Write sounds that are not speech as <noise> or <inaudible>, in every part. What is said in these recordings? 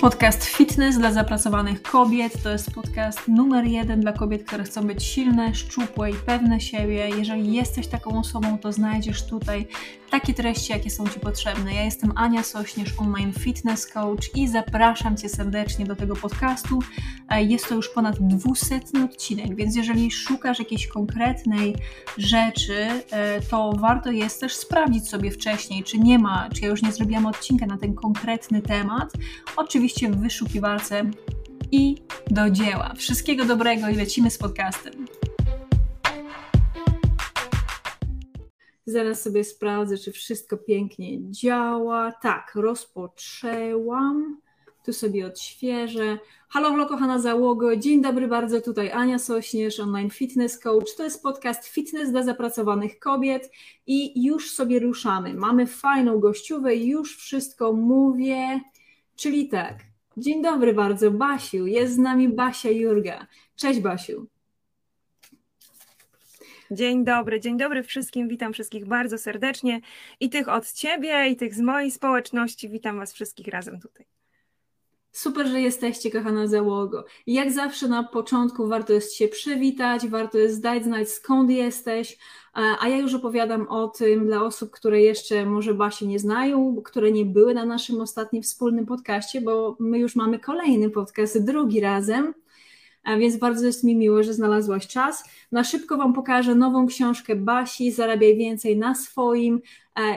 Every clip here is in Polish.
Podcast Fitness dla zapracowanych kobiet to jest podcast numer jeden dla kobiet, które chcą być silne, szczupłe i pewne siebie. Jeżeli jesteś taką osobą, to znajdziesz tutaj takie treści, jakie są Ci potrzebne. Ja jestem Ania Sośnierz, online fitness coach i zapraszam Cię serdecznie do tego podcastu. E, jest to już ponad dwusetny odcinek, więc jeżeli szukasz jakiejś konkretnej rzeczy, e, to warto jest też sprawdzić sobie wcześniej, czy nie ma, czy ja już nie zrobiłam odcinka na ten konkretny temat. Oczywiście w wyszukiwarce i do dzieła. Wszystkiego dobrego i lecimy z podcastem. Zaraz sobie sprawdzę, czy wszystko pięknie działa. Tak, rozpoczęłam. Tu sobie odświeżę. Halo, halo, kochana załogo. Dzień dobry bardzo. Tutaj Ania Sośnierz, online fitness coach. To jest podcast Fitness dla zapracowanych kobiet i już sobie ruszamy. Mamy fajną gościówę, już wszystko mówię. Czyli tak. Dzień dobry bardzo, Basiu. Jest z nami Basia Jurga. Cześć, Basiu. Dzień dobry, dzień dobry wszystkim. Witam wszystkich bardzo serdecznie i tych od ciebie, i tych z mojej społeczności. Witam Was wszystkich razem tutaj. Super, że jesteście, kochana załogo. Jak zawsze na początku warto jest się przywitać, warto jest dać znać skąd jesteś, a ja już opowiadam o tym dla osób, które jeszcze może Basi nie znają, które nie były na naszym ostatnim wspólnym podcaście, bo my już mamy kolejny podcast, drugi razem więc bardzo jest mi miło, że znalazłaś czas. Na szybko Wam pokażę nową książkę Basi, Zarabiaj więcej na swoim e,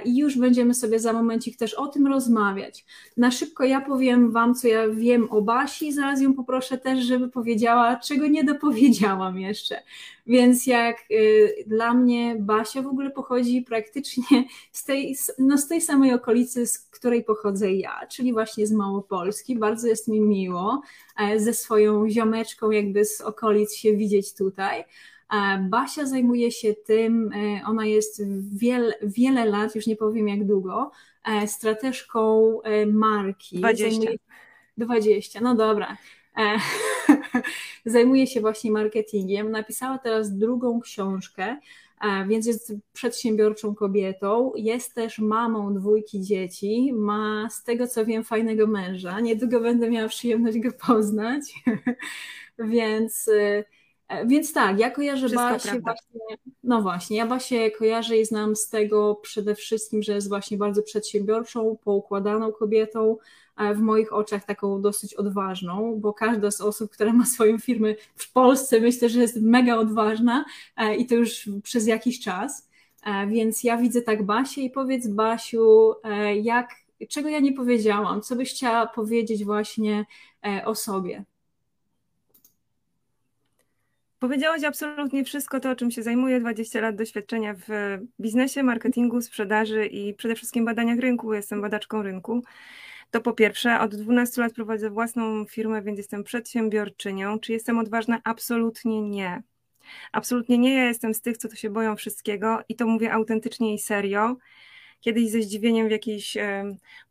i już będziemy sobie za momencik też o tym rozmawiać. Na szybko ja powiem Wam, co ja wiem o Basi, zaraz ją poproszę też, żeby powiedziała, czego nie dopowiedziałam jeszcze. Więc jak y, dla mnie Basia w ogóle pochodzi praktycznie z tej, no z tej samej okolicy, z której pochodzę ja, czyli właśnie z Małopolski. Bardzo jest mi miło e, ze swoją ziomeczką jakby z okolic się widzieć tutaj. E, Basia zajmuje się tym, e, ona jest wiel, wiele lat, już nie powiem jak długo, strateżką marki. 20. Zajmuje, 20, no dobra. <laughs> Zajmuje się właśnie marketingiem. Napisała teraz drugą książkę, więc jest przedsiębiorczą kobietą. Jest też mamą dwójki dzieci. Ma z tego co wiem fajnego męża. Niedługo będę miała przyjemność go poznać. <laughs> więc. E, więc tak, ja kojarzę Wszystko Basię właśnie, no właśnie, ja Basię kojarzę i znam z tego przede wszystkim, że jest właśnie bardzo przedsiębiorczą, poukładaną kobietą, w moich oczach taką dosyć odważną, bo każda z osób, która ma swoją firmę w Polsce, myślę, że jest mega odważna e, i to już przez jakiś czas. E, więc ja widzę tak Basię i powiedz Basiu, e, jak, czego ja nie powiedziałam, co byś chciała powiedzieć właśnie o sobie? Powiedziałaś absolutnie wszystko to, czym się zajmuję. 20 lat doświadczenia w biznesie, marketingu, sprzedaży i przede wszystkim badaniach rynku. Jestem badaczką rynku. To po pierwsze, od 12 lat prowadzę własną firmę, więc jestem przedsiębiorczynią. Czy jestem odważna? Absolutnie nie. Absolutnie nie. Ja jestem z tych, co to się boją wszystkiego i to mówię autentycznie i serio. Kiedyś ze zdziwieniem w jakimś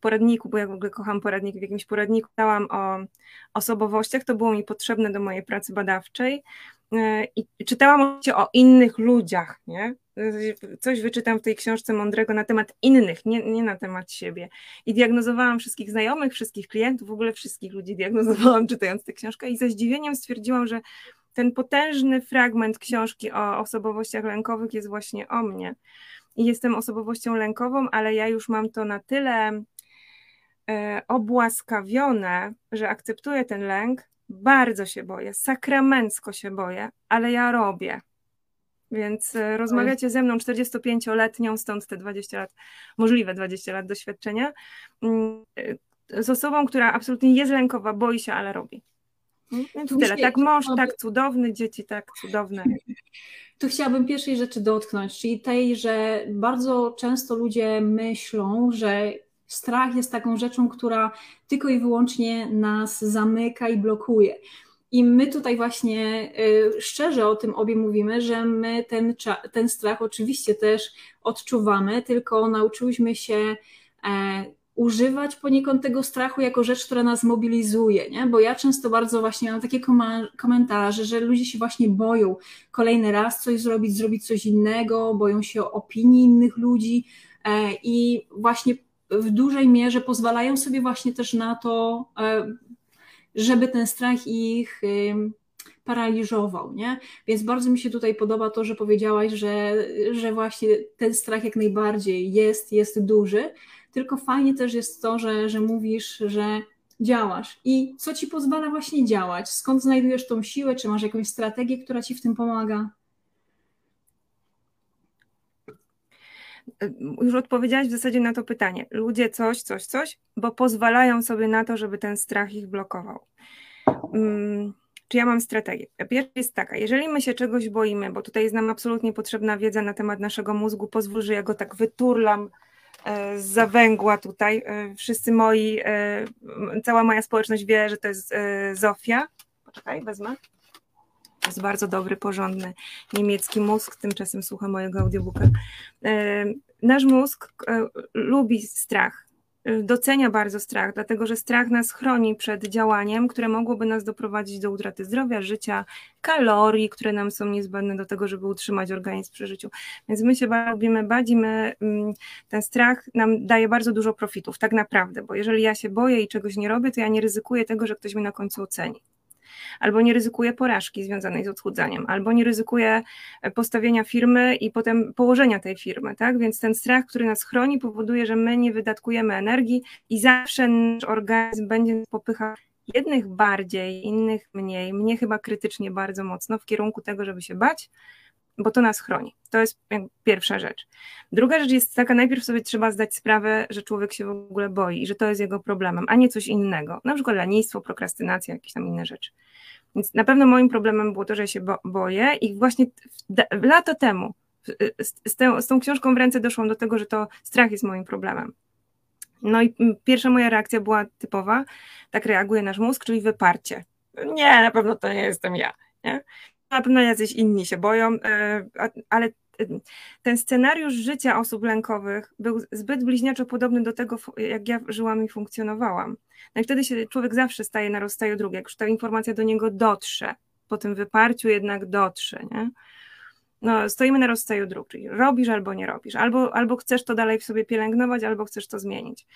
poradniku, bo ja w ogóle kocham poradnik, w jakimś poradniku czytałam o osobowościach, to było mi potrzebne do mojej pracy badawczej e, i czytałam o innych ludziach, nie? coś wyczytam w tej książce mądrego na temat innych, nie, nie na temat siebie. I diagnozowałam wszystkich znajomych, wszystkich klientów, w ogóle wszystkich ludzi diagnozowałam <laughs> czytając tę książkę i ze zdziwieniem stwierdziłam, że ten potężny fragment książki o osobowościach lękowych jest właśnie o mnie. I jestem osobowością lękową, ale ja już mam to na tyle e, obłaskawione, że akceptuję ten lęk, bardzo się boję, sakramencko się boję, ale ja robię. Więc e, rozmawiacie ze mną 45-letnią, stąd te 20 lat, możliwe 20 lat doświadczenia, mm, e, z osobą, która absolutnie jest lękowa, boi się, ale robi. Więc tyle. Tak mąż, tak cudowny, dzieci tak cudowne. Tu chciałabym pierwszej rzeczy dotknąć, czyli tej, że bardzo często ludzie myślą, że strach jest taką rzeczą, która tylko i wyłącznie nas zamyka i blokuje. I my tutaj właśnie y, szczerze o tym obie mówimy, że my ten, ten strach oczywiście też odczuwamy, tylko nauczyłyśmy się e, używać poniekąd tego strachu jako rzecz, która nas mobilizuje, nie? bo ja często bardzo właśnie mam takie komentarze, że ludzie się właśnie boją kolejny raz coś zrobić, zrobić coś innego, boją się opinii innych ludzi e, i właśnie w dużej mierze pozwalają sobie właśnie też na to, e, żeby ten strach ich paraliżował, nie? Więc bardzo mi się tutaj podoba to, że powiedziałaś, że, że właśnie ten strach jak najbardziej jest, jest duży, tylko fajnie też jest to, że, że mówisz, że działasz i co ci pozwala właśnie działać? Skąd znajdujesz tą siłę? Czy masz jakąś strategię, która ci w tym pomaga? Już odpowiedziałaś w zasadzie na to pytanie. Ludzie coś, coś, coś, bo pozwalają sobie na to, żeby ten strach ich blokował. Hmm czy ja mam strategię? Pierwsza jest taka, jeżeli my się czegoś boimy, bo tutaj jest nam absolutnie potrzebna wiedza na temat naszego mózgu, pozwól, że ja go tak wyturlam zawęgła tutaj. E, wszyscy moi, e, cała moja społeczność wie, że to jest Zofia. Poczekaj, wezmę. To jest bardzo dobry, porządny niemiecki mózg, tymczasem słucha mojego audiobooka. Nasz mózg lubi strach, docenia bardzo strach, dlatego że strach nas chroni przed działaniem, które mogłoby nas doprowadzić do utraty zdrowia, życia, kalorii, które nam są niezbędne do tego, żeby utrzymać organizm przy życiu. Więc my się lubimy bać i my, mm, ten strach nam daje bardzo dużo profitów, tak naprawdę, bo jeżeli ja się boję i czegoś nie robię, to ja nie ryzykuję tego, że ktoś mnie na końcu oceni albo nie ryzykuje porażki związanej z odchudzaniem, albo nie ryzykuje e, postawienia firmy i potem położenia tej firmy, tak? Więc ten strach, który nas chroni, powoduje, że my nie wydatkujemy energii i zawsze nasz organizm będzie popychał jednych bardziej, innych mniej, mnie chyba krytycznie bardzo mocno w kierunku tego, żeby się bać, bo to nas chroni. To jest pierwsza rzecz. Druga rzecz jest taka, najpierw sobie trzeba zdać sprawę, że człowiek się w ogóle boi i że to jest jego problemem, a nie coś innego, na przykład lenistwo, prokrastynacja, jakieś tam inne rzeczy. Więc na pewno moim problemem było to, że się bo boję i właśnie lata temu z, z, z tą książką w ręce doszłam do tego, że to strach jest moim problemem. No i pierwsza moja reakcja była typowa, tak reaguje nasz mózg, czyli wyparcie. Nie, na pewno to nie jestem ja. Nie? Na pewno jacyś inni się boją, e, ale ten scenariusz życia osób lękowych był zbyt bliźniaczo podobny do tego, jak ja żyłam i funkcjonowałam. No i wtedy się człowiek zawsze staje na rozstaju drugiego, jak już ta informacja do niego dotrze, po tym wyparciu jednak dotrze, nie? No, stoimy na rozstaju dróg, czyli robisz albo nie robisz, albo, albo chcesz to dalej w sobie pielęgnować, albo chcesz to zmienić.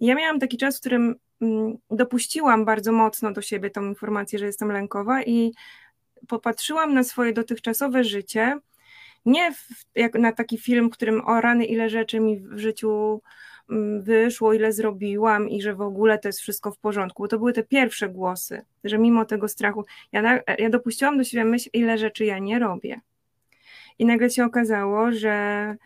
Ja miałam taki czas, w którym mm, dopuściłam bardzo mocno do siebie tą informację, że jestem lękowa i popatrzyłam na swoje dotychczasowe życie nie w, jak na taki film, którym o rany, ile rzeczy mi w życiu mm, wyszło, ile zrobiłam i że w ogóle to jest wszystko w porządku, bo to były te pierwsze głosy, że mimo tego strachu, ja, na, ja dopuściłam do siebie myśl, ile rzeczy ja nie robię. I nagle się okazało, że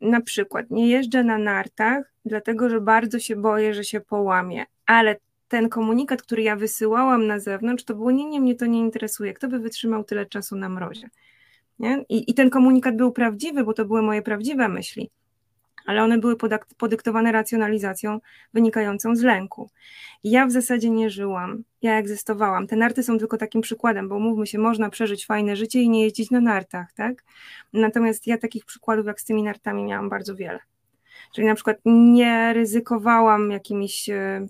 na przykład nie jeżdżę na nartach, dlatego że bardzo się boję, że się połamię, ale ten komunikat, który ja wysyłałam na zewnątrz, to było nie, nie, mnie to nie interesuje, kto by wytrzymał tyle czasu na mrozie. Nie? I, I ten komunikat był prawdziwy, bo to były moje prawdziwe myśli, ale one były podyktowane racjonalizacją wynikającą z lęku. I ja w zasadzie nie żyłam, ja egzystowałam. Te narty są tylko takim przykładem, bo mówmy się, można przeżyć fajne życie i nie jeździć na nartach, tak? Natomiast ja takich przykładów jak z tymi nartami miałam bardzo wiele. Czyli na przykład nie ryzykowałam jakimiś e,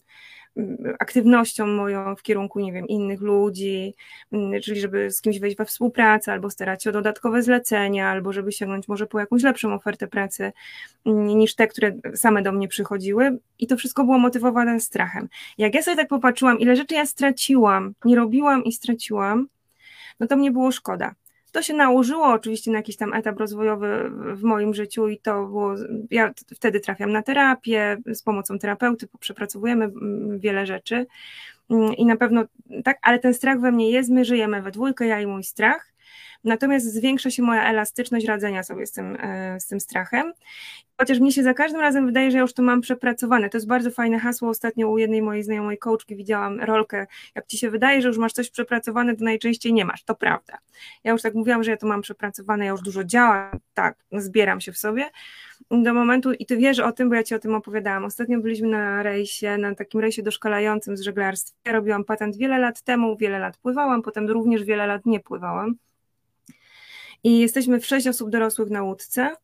aktywnością moją w kierunku, nie wiem, innych ludzi, mm, czyli żeby z kimś wejść we współpracę, albo starać się o dodatkowe zlecenia, albo żeby sięgnąć może po jakąś lepszą ofertę pracy mm, niż te, które same do mnie przychodziły. I to wszystko było motywowane strachem. Jak ja sobie tak popatrzyłam, ile rzeczy ja straciłam, nie robiłam i straciłam, no to mnie było szkoda. To się nałożyło oczywiście na jakiś tam etap rozwojowy w moim życiu i to było, ja wtedy trafiam na terapię, z pomocą terapeuty przepracowujemy mm, wiele rzeczy. Mm, i na pewno tak, ale ten strach we mnie jest, my żyjemy we dwójkę, ja i mój strach Natomiast zwiększa się moja elastyczność radzenia sobie z tym, e, z tym strachem. Chociaż mi się za każdym razem wydaje, że ja już to mam przepracowane. To jest bardzo fajne hasło. Ostatnio u jednej mojej znajomej coachki widziałam rolkę. Jak ci się wydaje, że już masz coś przepracowane, to najczęściej nie masz. To prawda. Ja już tak mówiłam, że ja to mam przepracowane, ja już dużo działam, tak, zbieram się w sobie do momentu i ty wiesz o tym, bo ja ci o tym opowiadałam. Ostatnio byliśmy na rejsie, na takim rejsie doszkalającym z żeglarstwa. Ja robiłam patent wiele lat temu, wiele lat pływałam, potem również wiele lat nie pływałam. I jesteśmy w sześć osób dorosłych na łódce.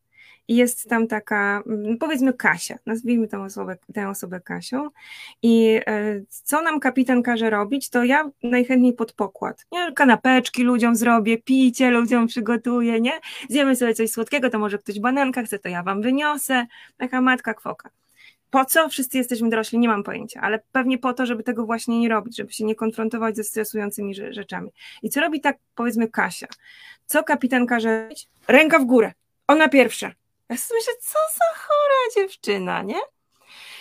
I jest tam taka, mm, powiedzmy Kasia, nazwijmy tę osobę, tę osobę Kasią. I e, co nam kapitan każe robić, to ja najchętniej pod pokład. Nie? Kanapeczki ludziom zrobię, picie ludziom przygotuję, nie? Zjemy sobie coś słodkiego, to może ktoś bananka chce, to ja wam wyniosę. Taka matka kwoka. Po co? Wszyscy jesteśmy dorośli, nie mam pojęcia, ale pewnie po to, żeby tego właśnie nie robić, żeby się nie konfrontować ze stresującymi rzeczami. I co robi tak, powiedzmy, Kasia? Co kapitan każe robić? Ręka w górę. Ona pierwsza. Ja sobie myślę, co za chora dziewczyna, nie?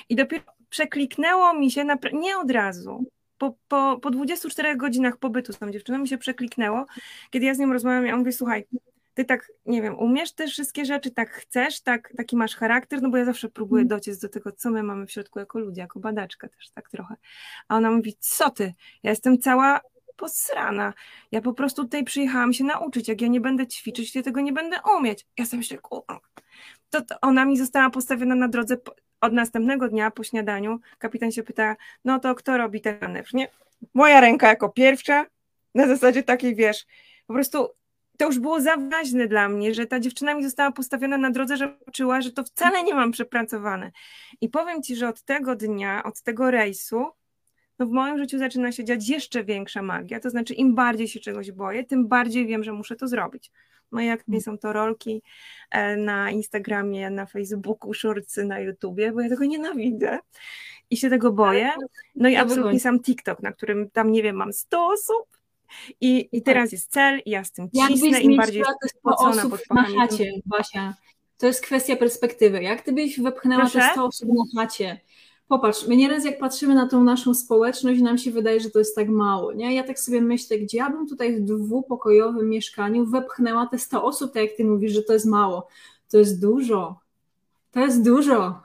I dopiero przekliknęło mi się, nie od razu, po, po, po 24 godzinach pobytu z tą dziewczyną mi się przekliknęło, kiedy ja z nią rozmawiam, ja mówię, słuchaj, ty tak, nie wiem, umiesz te wszystkie rzeczy, tak chcesz, tak, taki masz charakter, no bo ja zawsze próbuję mm. dociec do tego, co my mamy w środku jako ludzie, jako badaczka też tak trochę. A ona mówi, co ty, ja jestem cała posrana, ja po prostu tutaj przyjechałam się nauczyć, jak ja nie będę ćwiczyć, to tego nie będę umieć. Ja sobie myślę, kurwa, to, to ona mi została postawiona na drodze od następnego dnia po śniadaniu kapitan się pyta, no to kto robi ten manewr, nie? Moja ręka jako pierwsza, na zasadzie takiej, wiesz, po prostu to już było za ważne dla mnie, że ta dziewczyna mi została postawiona na drodze, że czuła, że to wcale nie mam przepracowane. I powiem Ci, że od tego dnia, od tego rejsu, no w moim życiu zaczyna się dziać jeszcze większa magia. To znaczy, im bardziej się czegoś boję, tym bardziej wiem, że muszę to zrobić. Moje no aktywnie są to rolki e, na Instagramie, na Facebooku, shortsy na YouTubie, bo ja tego nienawidzę i się tego boję. No i absolutnie sam TikTok, na którym tam, nie wiem, mam 100 osób, i, I teraz jest cel, i ja z tym cisnę, im bardziej spocona pod na chacie, Basia. To jest kwestia perspektywy. Jak ty byś wepchnęła Proszę? te 100 osób na chacie, Popatrz, my nieraz jak patrzymy na tą naszą społeczność, nam się wydaje, że to jest tak mało, nie? Ja tak sobie myślę, gdzie ja bym tutaj w dwupokojowym mieszkaniu wepchnęła te 100 osób, tak jak ty mówisz, że to jest mało. To jest dużo. To jest dużo.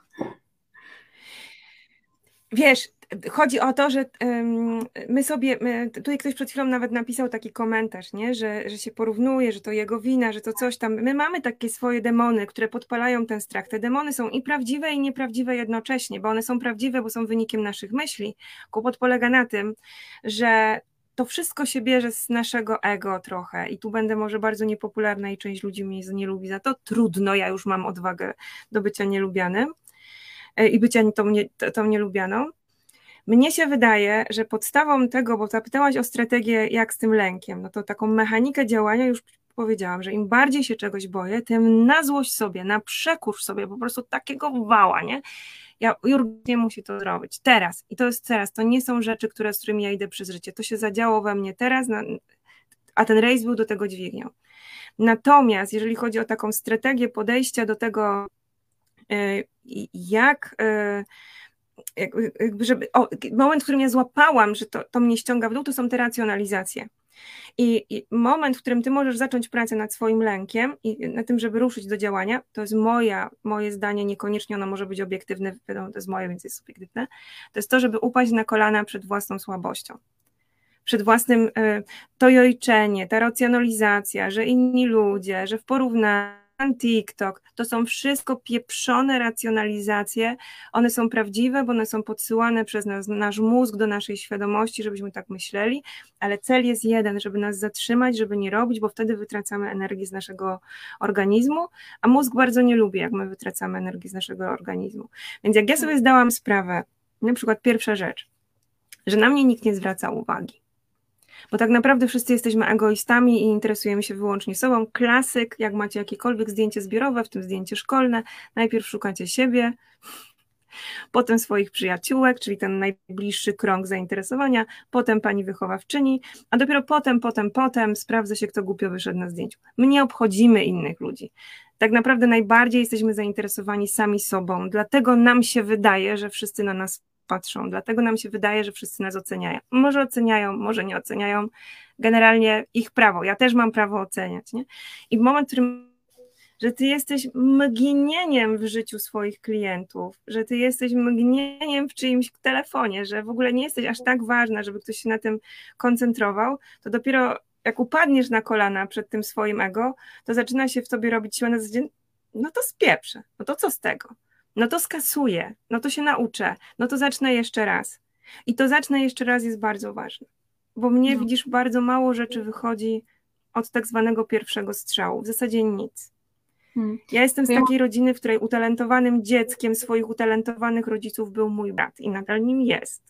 Wiesz, chodzi o to, że my sobie, my, tutaj ktoś przed chwilą nawet napisał taki komentarz, nie? Że, że się porównuje, że to jego wina, że to coś tam. My mamy takie swoje demony, które podpalają ten strach. Te demony są i prawdziwe, i nieprawdziwe jednocześnie, bo one są prawdziwe, bo są wynikiem naszych myśli. Kłopot polega na tym, że to wszystko się bierze z naszego ego trochę i tu będę może bardzo niepopularna i część ludzi mnie nie lubi za to. Trudno, ja już mam odwagę do bycia nielubianym e, i bycia tą, nie, tą nielubianą. Mnie się wydaje, że podstawą tego, bo zapytałaś o strategię, jak z tym lękiem, no to taką mechanikę działania już powiedziałam, że im bardziej się czegoś boję, tym na złość sobie, na przekurz sobie, po prostu takiego wała, nie? Ja nie musi to zrobić teraz i to jest teraz, to nie są rzeczy, które, z którymi ja idę przez życie, to się zadziało we mnie teraz, a ten rejs był do tego dźwignią. Natomiast jeżeli chodzi o taką strategię podejścia do tego, y, jak y, jakby, żeby, o, moment, w którym ja złapałam, że to, to mnie ściąga w dół, to są te racjonalizacje. I, I, moment, w którym ty możesz zacząć pracę nad swoim lękiem i na tym, żeby ruszyć do działania, to jest moja, moje zdanie, niekoniecznie ono może być obiektywne, wiadomo, to jest moje, więc jest subiektywne, to jest to, żeby upaść na kolana przed własną słabością. Przed własnym y, to jojczenie, ta racjonalizacja, że inni ludzie, że w porównaniu TikTok, to są wszystko pieprzone racjonalizacje. One są prawdziwe, bo one są podsyłane przez nas, nasz mózg do naszej świadomości, żebyśmy tak myśleli, ale cel jest jeden, żeby nas zatrzymać, żeby nie robić, bo wtedy wytracamy energię z naszego organizmu, a mózg bardzo nie lubi, jak my wytracamy energię z naszego organizmu. Więc jak ja sobie zdałam sprawę, na przykład pierwsza rzecz, że na mnie nikt nie zwraca uwagi bo tak naprawdę wszyscy jesteśmy egoistami i interesujemy się wyłącznie sobą. Klasyk, jak macie jakiekolwiek zdjęcie zbiorowe, w tym zdjęcie szkolne, najpierw szukacie siebie, <laughs> potem swoich przyjaciółek, czyli ten najbliższy krąg zainteresowania, potem pani wychowawczyni, a dopiero potem, potem, potem sprawdza się, kto głupio wyszedł na zdjęciu. My nie obchodzimy innych ludzi. Tak naprawdę najbardziej jesteśmy zainteresowani sami sobą, dlatego nam się wydaje, że wszyscy na nas patrzą. Dlatego nam się wydaje, że wszyscy nas oceniają. Może oceniają, może nie oceniają. Generalnie ich prawo. Ja też mam prawo oceniać. Nie? I w moment, w którym że ty jesteś mgnieniem w życiu swoich klientów, że ty jesteś mgnieniem w czyimś telefonie, że w ogóle nie jesteś aż tak ważna, żeby ktoś się na tym koncentrował, to dopiero jak upadniesz na kolana przed tym swoim ego, to zaczyna się w tobie robić siła na zasadzie, no to spieprzę, no to co z tego? No to skasuję, no to się nauczę, no to zacznę jeszcze raz. I to zacznę jeszcze raz jest bardzo ważne, bo mnie no. widzisz, bardzo mało rzeczy wychodzi od tak zwanego pierwszego strzału, w zasadzie nic. Hmm. Ja jestem z takiej rodziny, w której utalentowanym dzieckiem swoich utalentowanych rodziców był mój brat i nadal nim jest.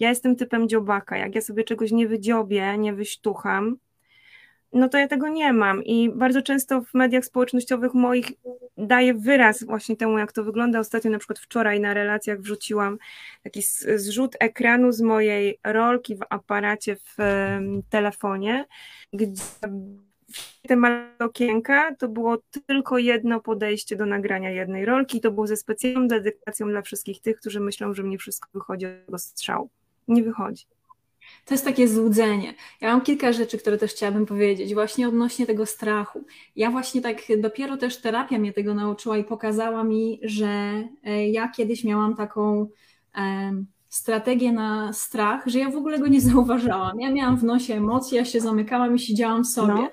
Ja jestem typem dziobaka. Jak ja sobie czegoś nie wydziobię, nie wyśtucham, no to ja tego nie mam i bardzo często w mediach społecznościowych moich daję wyraz właśnie temu, jak to wygląda. Ostatnio na przykład wczoraj na relacjach wrzuciłam taki zrzut ekranu z mojej rolki w aparacie w telefonie, gdzie te małe okienka to było tylko jedno podejście do nagrania jednej rolki. To było ze specjalną dedykacją dla wszystkich tych, którzy myślą, że mnie wszystko wychodzi od tego strzału. Nie wychodzi. To jest takie złudzenie. Ja mam kilka rzeczy, które też chciałabym powiedzieć, właśnie odnośnie tego strachu. Ja właśnie tak, dopiero też terapia mnie tego nauczyła i pokazała mi, że e, ja kiedyś miałam taką strategię na strach, że ja w ogóle go nie <laughs> zauważałam. Ja miałam w nosie emocje, ja się zamykałam i siedziałam sobie. No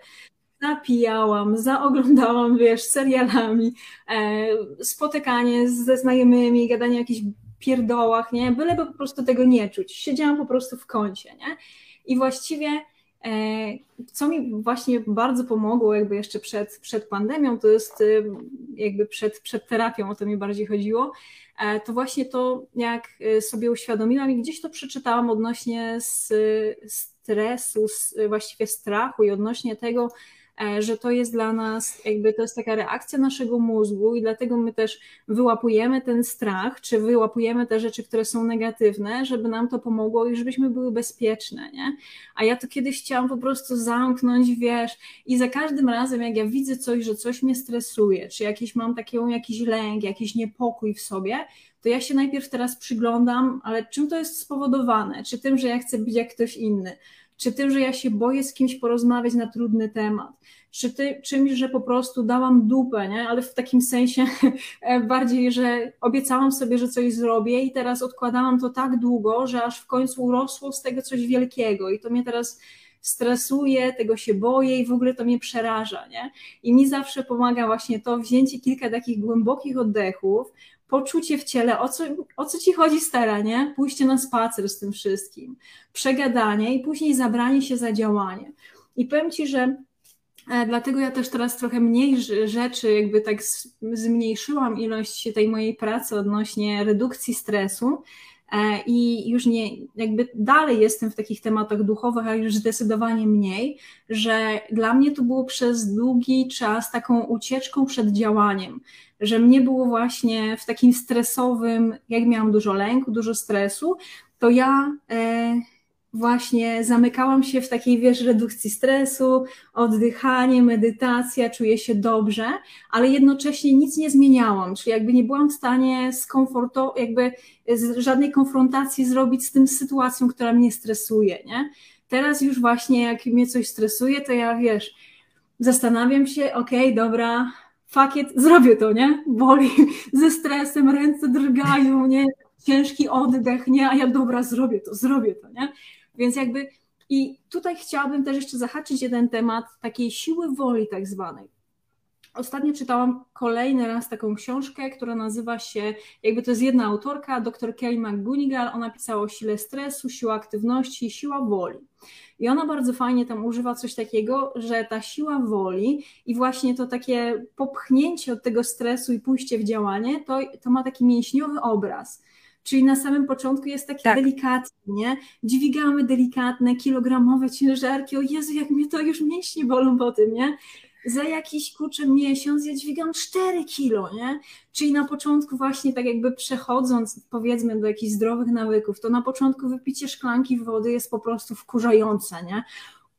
napijałam, zaoglądałam, wiesz, serialami, e, spotykanie ze znajomymi, gadanie jakichś pierdołach, nie? Byleby po prostu tego nie czuć. Siedziałam po prostu w kącie, nie? I właściwie e, co mi właśnie bardzo pomogło jakby jeszcze przed, przed pandemią, to jest e, jakby przed, przed terapią, o to mi bardziej chodziło, e, to właśnie to, jak sobie uświadomiłam i gdzieś to przeczytałam odnośnie stresu, właściwie strachu i odnośnie tego, że to jest dla nas, jakby to jest taka reakcja naszego mózgu i dlatego my też wyłapujemy ten strach, czy wyłapujemy te rzeczy, które są negatywne, żeby nam to pomogło i żebyśmy były bezpieczne, nie? A ja to kiedyś chciałam po prostu zamknąć, wiesz, i za każdym razem, jak ja widzę coś, że coś mnie stresuje, czy jakiś mam taki jakiś lęk, jakiś niepokój w sobie, to ja się najpierw teraz przyglądam, ale czym to jest spowodowane? Czy tym, że ja chcę być jak ktoś inny? Czy tym, że ja się boję z kimś porozmawiać na trudny temat, czy ty, czymś, że po prostu dałam dupę, nie? ale w takim sensie <laughs> bardziej, że obiecałam sobie, że coś zrobię i teraz odkładałam to tak długo, że aż w końcu urosło z tego coś wielkiego i to mnie teraz stresuje, tego się boję i w ogóle to mnie przeraża, nie? I mi zawsze pomaga właśnie to wzięcie kilka takich głębokich oddechów, poczucie w ciele, o co, o co ci chodzi stara, nie? Pójście na spacer z tym wszystkim, przegadanie i później zabranie się za działanie. I powiem ci, że e, Dlatego ja też teraz trochę mniej rzeczy, jakby tak zmniejszyłam ilość tej mojej pracy odnośnie redukcji stresu, E, i już nie, jakby dalej jestem w takich tematach duchowych, ale już zdecydowanie mniej, że dla mnie to było przez długi czas taką ucieczką przed działaniem, że mnie było właśnie w takim stresowym, jak miałam dużo lęku, dużo stresu, to ja e, właśnie zamykałam się w takiej, wiesz, redukcji stresu, oddychanie, medytacja, czuję się dobrze, ale jednocześnie nic nie zmieniałam, czyli jakby nie byłam w stanie skomforto, jakby żadnej konfrontacji zrobić z tym sytuacją, która mnie stresuje, nie? Teraz już właśnie jak mnie coś stresuje, to ja, wiesz, zastanawiam się, okej, okay, dobra, fuck it, zrobię to, nie? Boli ze stresem, ręce drgają, nie? Ciężki oddech, nie? A ja dobra, zrobię to, zrobię to, nie? Więc jakby i tutaj chciałabym też jeszcze zahaczyć jeden temat takiej siły woli tak zwanej. Ostatnio czytałam kolejny raz taką książkę, która nazywa się, jakby to jest jedna autorka, dr Kelly McGunigal, ona pisała o sile stresu, siła aktywności i siła woli. I ona bardzo fajnie tam używa coś takiego, że ta siła woli i właśnie to takie popchnięcie od tego stresu i pójście w działanie, to, to ma taki mięśniowy obraz. Czyli na samym początku jest taki tak. delikatny, nie? Dźwigamy delikatne, kilogramowe ciężarki. O Jezu, jak mnie to już mięśnie bolą po tym, nie? Za jakiś kurczę miesiąc ja dźwigam 4 kilo, nie? Czyli na początku właśnie tak jakby przechodząc powiedzmy do jakichś zdrowych nawyków, to na początku wypicie szklanki wody jest po prostu wkurzające, nie?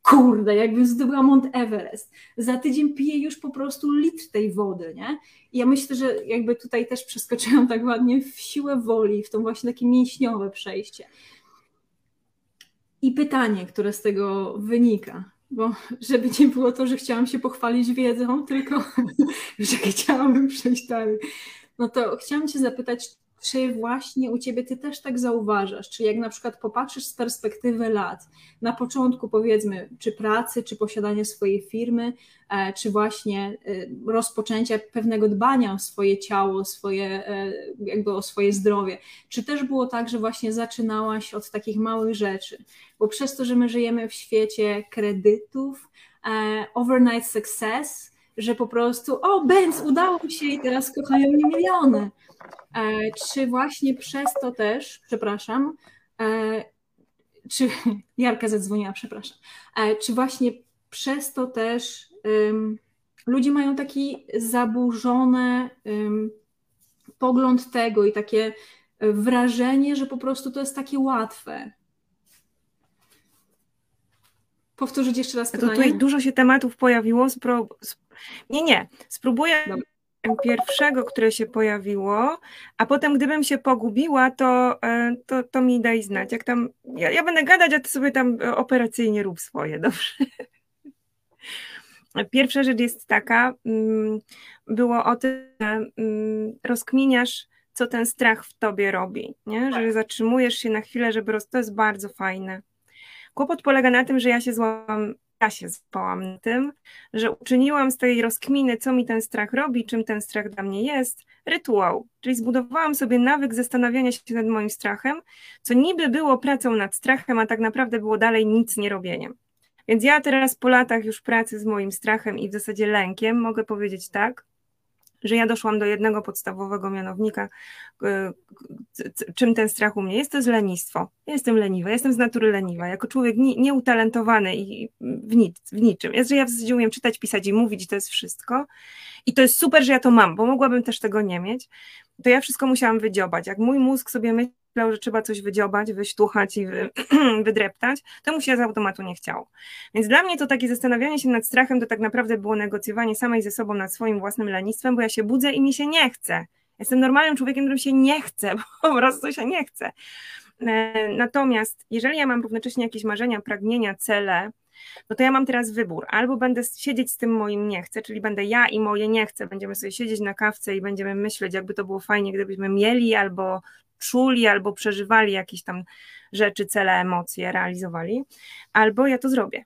kurde, jakbym zdobyła Mont Everest. Za tydzień piję już po prostu litr tej wody, nie? I ja myślę, że jakby tutaj też przeskoczyłam tak ładnie w siłę woli, w to właśnie takie mięśniowe przejście. I pytanie, które z tego wynika, bo żeby nie było to, że chciałam się pochwalić wiedzą, tylko <laughs> że chciałabym przejść dalej. No to chciałam Cię zapytać, czy właśnie u Ciebie Ty też tak zauważasz? Czy jak na przykład popatrzysz z perspektywy lat, na początku powiedzmy, czy pracy, czy posiadania swojej firmy, e, czy właśnie e, rozpoczęcia pewnego dbania o swoje ciało, swoje, e, jakby o swoje zdrowie, czy też było tak, że właśnie zaczynałaś od takich małych rzeczy? Bo przez to, że my żyjemy w świecie kredytów, overnight success, że po prostu, o, Benz, udało mi się i teraz kochają mnie miliony. E, czy właśnie przez to też, przepraszam, e, czy <laughs> Jarka zadzwoniła, przepraszam, e, czy właśnie przez to też um, ludzie mają taki zaburzony um, pogląd tego i takie wrażenie, że po prostu to jest takie łatwe. Powtórzyć jeszcze raz pytanie? To tutaj dużo się tematów pojawiło. Spró... Nie, nie. Spróbuję Dobra. Pierwszego, które się pojawiło, a potem gdybym się pogubiła, to, e, to, to mi daj znać. Jak tam, ja, ja będę gadać, a ty sobie tam operacyjnie rób swoje, <laughs> dobrze? Pierwsza rzecz jest taka, mm, było o tym, że mm, rozkminiasz, co ten strach w tobie robi, nie? że tak. zatrzymujesz się na chwilę, żeby roz... to jest bardzo fajne. Kłopot polega na tym, że ja się złapałam, ja się złapałam na tym, że uczyniłam z tej rozkminy, co mi ten strach robi, czym ten strach dla mnie jest, rytuał. Czyli zbudowałam sobie nawyk zastanawiania się nad moim strachem, co niby było pracą nad strachem, a tak naprawdę było dalej nic nie robieniem. Więc ja teraz po latach już pracy z moim strachem i w zasadzie lękiem mogę powiedzieć tak, że ja doszłam do jednego podstawowego mianownika, e, czym ten strach u mnie jest, to jest lenistwo. Ja jestem leniwa, jestem z natury leniwa, jako człowiek nieutalentowany i w, nic, w niczym. Jest, że ja w zasadzie umiem czytać, pisać i mówić, to jest wszystko. I to jest super, że ja to mam, bo mogłabym też tego nie mieć. To ja wszystko musiałam wydziobać. Jak mój mózg sobie myślał, że trzeba coś wydziobać, wysztuchać i wy, <clears throat> wydreptać, to mu się z automatu nie chciało. Więc dla mnie to takie zastanawianie się nad strachem to tak naprawdę było negocjowanie samej ze sobą nad swoim własnym lenistwem, bo ja się budzę i mi się nie chce. Jestem normalnym człowiekiem, którym się nie chce, <laughs> po prostu się nie chce. E, natomiast jeżeli ja mam równocześnie jakieś marzenia, pragnienia, cele, no to ja mam teraz wybór. Albo będę siedzieć z tym moim nie chcę, czyli będę ja i moje nie chcę, będziemy sobie siedzieć na kawce i będziemy myśleć, jakby to było fajnie, gdybyśmy mieli, albo czuli albo przeżywali jakieś tam rzeczy, cele, emocje, realizowali, albo ja to zrobię.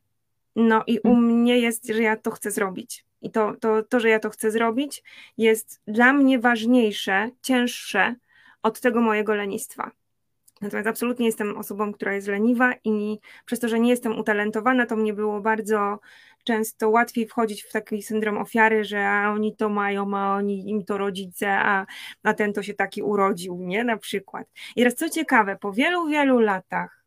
No i u mhm. mnie jest, że ja to chcę zrobić. I to, to, to, że ja to chcę zrobić, jest dla mnie ważniejsze, cięższe od tego mojego lenistwa. Natomiast absolutnie jestem osobą, która jest leniwa i przez to, że nie jestem utalentowana, to mnie było bardzo często łatwiej wchodzić w taki syndrom ofiary, że a oni to mają, a oni im to rodzice, a, a ten to się taki urodził, nie? Na przykład. I teraz co ciekawe, po wielu, wielu latach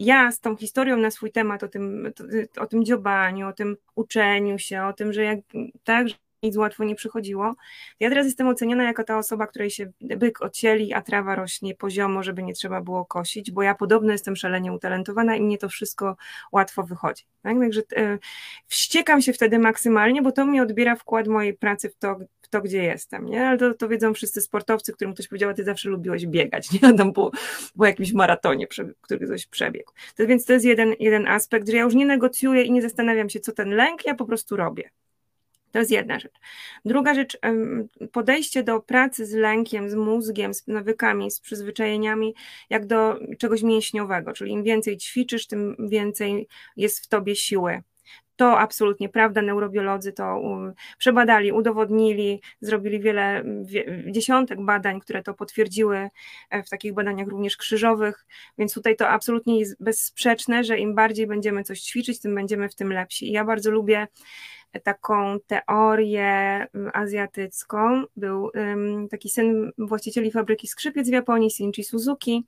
ja z tą historią na swój temat, o tym, o tym dziobaniu, o tym uczeniu się, o tym, że jak tak, nic łatwo nie przychodziło. Ja teraz jestem oceniana jako ta osoba, której się byk ocieli, a trawa rośnie poziomo, żeby nie trzeba było kosić, bo ja podobno jestem szalenie utalentowana i mnie to wszystko łatwo wychodzi. Tak? Także e, wściekam się wtedy maksymalnie, bo to mi odbiera wkład mojej pracy w to, w to gdzie jestem. Nie? Ale to, to wiedzą wszyscy sportowcy, którym ktoś powiedział, ty zawsze lubiłeś biegać, nie? Tam po, po jakimś maratonie, który ktoś przebiegł. To, więc to jest jeden, jeden aspekt, że ja już nie negocjuję i nie zastanawiam się, co ten lęk, ja po prostu robię. To jest jedna rzecz. Druga rzecz, podejście do pracy z lękiem, z mózgiem, z nawykami, z przyzwyczajeniami, jak do czegoś mięśniowego, czyli im więcej ćwiczysz, tym więcej jest w tobie siły. To absolutnie prawda, neurobiolodzy to przebadali, udowodnili, zrobili wiele, dziesiątek badań, które to potwierdziły e, w takich badaniach również krzyżowych, więc tutaj to absolutnie jest bezsprzeczne, że im bardziej będziemy coś ćwiczyć, tym będziemy w tym lepsi. I ja bardzo lubię taką teorię mm, azjatycką. Był taki syn właścicieli fabryki skrzypiec w Japonii, Shinji Suzuki,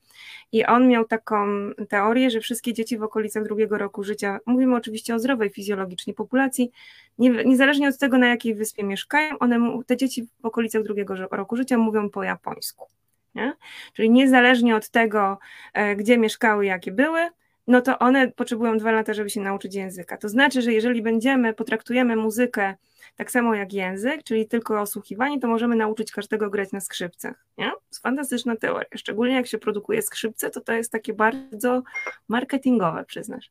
i on miał taką teorię, że wszystkie dzieci w okolicach drugiego roku życia, mówimy oczywiście o zdrowej fizjologicznie populacji, nie, niezależnie od tego, na jakiej wyspie mieszkają, one, te dzieci w okolicach drugiego roku życia mówią po japońsku. Nie? Czyli niezależnie od tego, e, gdzie mieszkały, jakie były, no to one potrzebują dwa lata, żeby się nauczyć języka. To znaczy, że jeżeli będziemy, potraktujemy muzykę tak samo jak język, czyli tylko osłuchiwanie, to możemy nauczyć każdego grać na skrzypcach. Nie? To jest fantastyczna teoria. Szczególnie jak się produkuje skrzypce, to to jest takie bardzo marketingowe, przyznasz.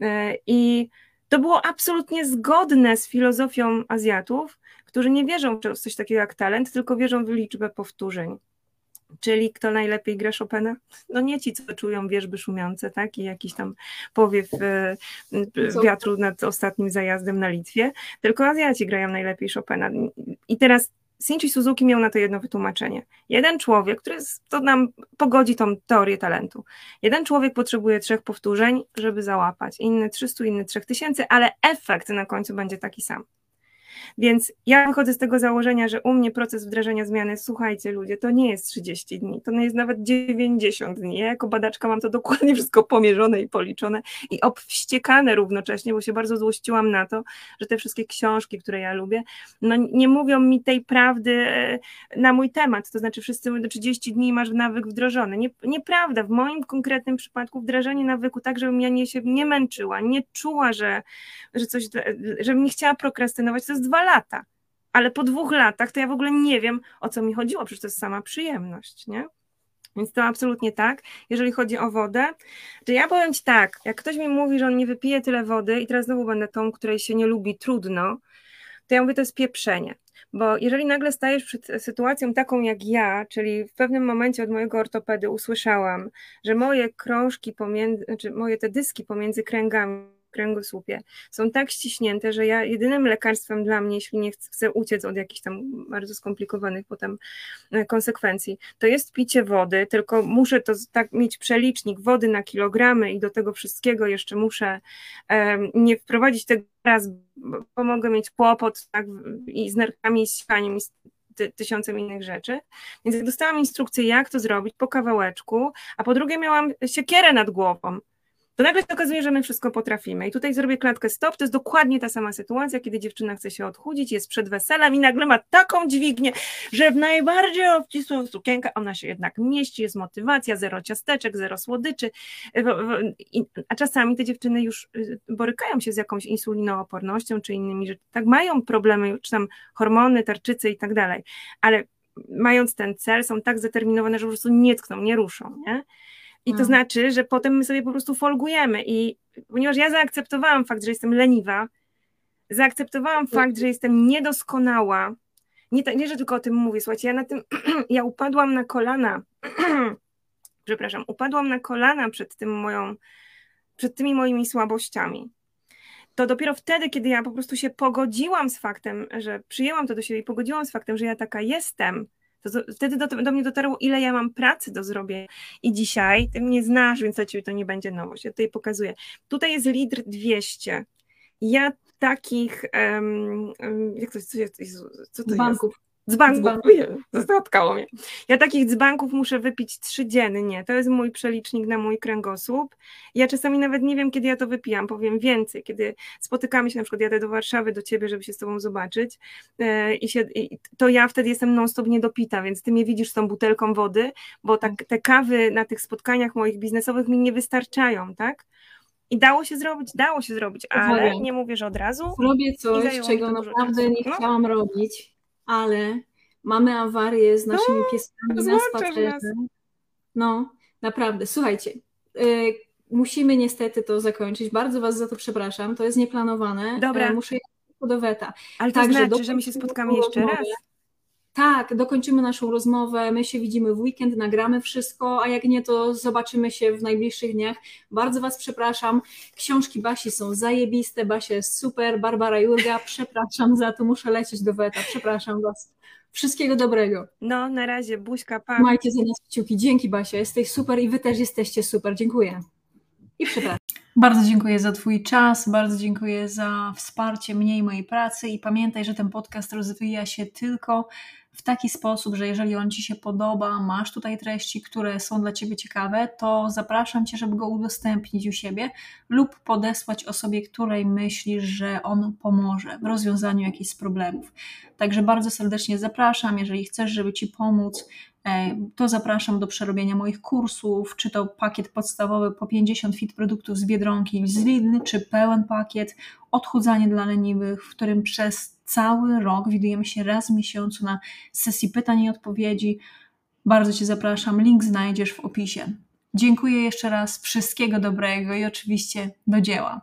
E, I to było absolutnie zgodne z filozofią Azjatów, którzy nie wierzą w coś takiego jak talent, tylko wierzą w liczbę powtórzeń. Czyli kto najlepiej gra Chopina? No nie ci, co czują wierzby szumiące, tak? I jakiś tam powiew e, wiatru nad ostatnim zajazdem na Litwie, tylko Azjaci grają najlepiej Chopina. I teraz Shinji Suzuki miał na to jedno wytłumaczenie. Jeden człowiek, który to nam pogodzi tą teorię talentu. Jeden człowiek potrzebuje trzech powtórzeń, żeby załapać. Inny 300, inny 3000, ale efekt na końcu będzie taki sam. Więc ja wychodzę z tego założenia, że u mnie proces wdrażania zmiany, słuchajcie ludzie, to nie jest 30 dni, to nie jest nawet 90 dni. Ja jako badaczka mam to dokładnie wszystko pomierzone i policzone i obwściekane równocześnie, bo się bardzo złościłam na to, że te wszystkie książki, które ja lubię, no nie mówią mi tej prawdy e, na mój temat, to znaczy wszyscy do 30 dni masz nawyk wdrożony. Nie, nieprawda, w moim konkretnym przypadku wdrażanie nawyku tak, żebym ja nie, się nie męczyła, nie czuła, że, że coś, żebym nie chciała prokrastynować, to jest dwa lata. Ale po dwóch latach to ja w ogóle nie wiem, o co mi chodziło, przecież to jest sama przyjemność, nie? Więc to absolutnie tak. Jeżeli chodzi o wodę, to ja powiem Ci tak, jak ktoś mi mówi, że on nie wypije tyle wody i teraz znowu będę tą, której się nie lubi, trudno, to ja mówię, to jest pieprzenie. Bo jeżeli nagle stajesz przed sytuacją taką jak ja, czyli w pewnym momencie od mojego ortopedy usłyszałam, że moje krążki pomiędzy, znaczy moje te dyski pomiędzy kręgami kręgosłupie są tak ściśnięte, że ja jedynym lekarstwem dla mnie, jeśli nie chcę uciec od jakichś tam bardzo skomplikowanych potem e, konsekwencji, to jest picie wody, tylko muszę to tak mieć przelicznik wody na kilogramy i do tego wszystkiego jeszcze muszę um, nie wprowadzić tego raz, bo mogę mieć kłopot tak, i z nerkami, i z sikaniem, i z tysiącem innych rzeczy. Więc dostałam instrukcję, jak to zrobić po kawałeczku, a po drugie miałam siekierę nad głową, to nagle się okazuje, że my wszystko potrafimy. I tutaj zrobię klatkę stop. To jest dokładnie ta sama sytuacja, kiedy dziewczyna chce się odchudzić, jest przed weselem i nagle ma taką dźwignię, że w najbardziej obcisłą sukienkę ona się jednak mieści, jest motywacja, zero ciasteczek, zero słodyczy. A czasami te dziewczyny już y, borykają się z jakąś insulinoopornością czy innymi rzeczami. Tak mają problemy, czy tam hormony, tarczycy i tak dalej. Ale mając ten cel, są tak zdeterminowane, że po prostu nie tkną, nie ruszą. Nie? I to no. znaczy, że potem my sobie po prostu folgujemy. I ponieważ ja zaakceptowałam fakt, że jestem leniwa, zaakceptowałam fakt, że jestem niedoskonała. Nie, nie, że tylko o tym mówię, słuchajcie, ja na tym, <clears throat> ja upadłam na kolana, <clears throat> przepraszam, upadłam na kolana przed tym moją, przed tymi moimi słabościami. To dopiero wtedy, kiedy ja po prostu się pogodziłam z faktem, że przyjęłam to do siebie i pogodziłam z faktem, że ja taka jestem, to, to wtedy do, do, mnie dotarło, ile ja mam pracy do zrobienia. I dzisiaj, ty mnie znasz, więc dla ciebie to nie będzie nowość. Ja tutaj pokazuję. Tutaj jest litr 200. Ja takich, um, jak to, co, co to Banków. jest? Dzbanków, dzbanków. <laughs> zatkało mnie. Ja takich dzbanków muszę wypić trzy dziennie. To jest mój przelicznik na mój kręgosłup. Ja czasami nawet nie wiem, kiedy ja to wypijam. Powiem więcej, kiedy spotykamy się, na przykład jadę do Warszawy, do ciebie, żeby się z tobą zobaczyć e, i, się, i to ja wtedy jestem non-stop niedopita, więc ty mnie widzisz z tą butelką wody, bo tak, te kawy na tych spotkaniach moich biznesowych mi nie wystarczają, tak? I dało się zrobić, dało się zrobić, ale nie mówię, że od razu. Robię coś, czego naprawdę nie no. chciałam no? robić ale mamy awarię z naszymi no, pieskami na spacerze. No, naprawdę. Słuchajcie, y, musimy niestety to zakończyć. Bardzo Was za to przepraszam. To jest nieplanowane. Dobra. Y, muszę jechać do Weta. Ale to Także znaczy, że my się spotkamy jeszcze raz? Tak, dokończymy naszą rozmowę, my się widzimy w weekend, nagramy wszystko, a jak nie, to zobaczymy się w najbliższych dniach. Bardzo Was przepraszam. Książki Basi są zajebiste, Basia jest super, Barbara Jurga, <laughs> przepraszam za to, muszę lecieć do Weta, przepraszam Was. Wszystkiego dobrego. No, na razie, buźka, pa. Majcie za nas kciuki. Dzięki Basia, jesteś super i Wy też jesteście super. Dziękuję. I przepraszam. Bardzo dziękuję za Twój czas, bardzo dziękuję za wsparcie mnie i mojej pracy i pamiętaj, że ten podcast rozwija się tylko w taki sposób, że jeżeli on Ci się podoba, masz tutaj treści, które są dla Ciebie ciekawe, to zapraszam Cię, żeby go udostępnić u siebie lub podesłać osobie, której myślisz, że on pomoże w rozwiązaniu jakichś problemów. Także bardzo serdecznie zapraszam, jeżeli chcesz, żeby Ci pomóc, e, to zapraszam do przerobienia moich kursów, czy to pakiet podstawowy po 50 fit produktów z Biedronki z Lidl, czy pełen pakiet odchudzanie dla leniwych, w którym przez cały rok widujemy się raz w miesiącu na sesji pytań i odpowiedzi. Bardzo Cię zapraszam, link znajdziesz w opisie. Dziękuję jeszcze raz, wszystkiego dobrego i oczywiście do dzieła.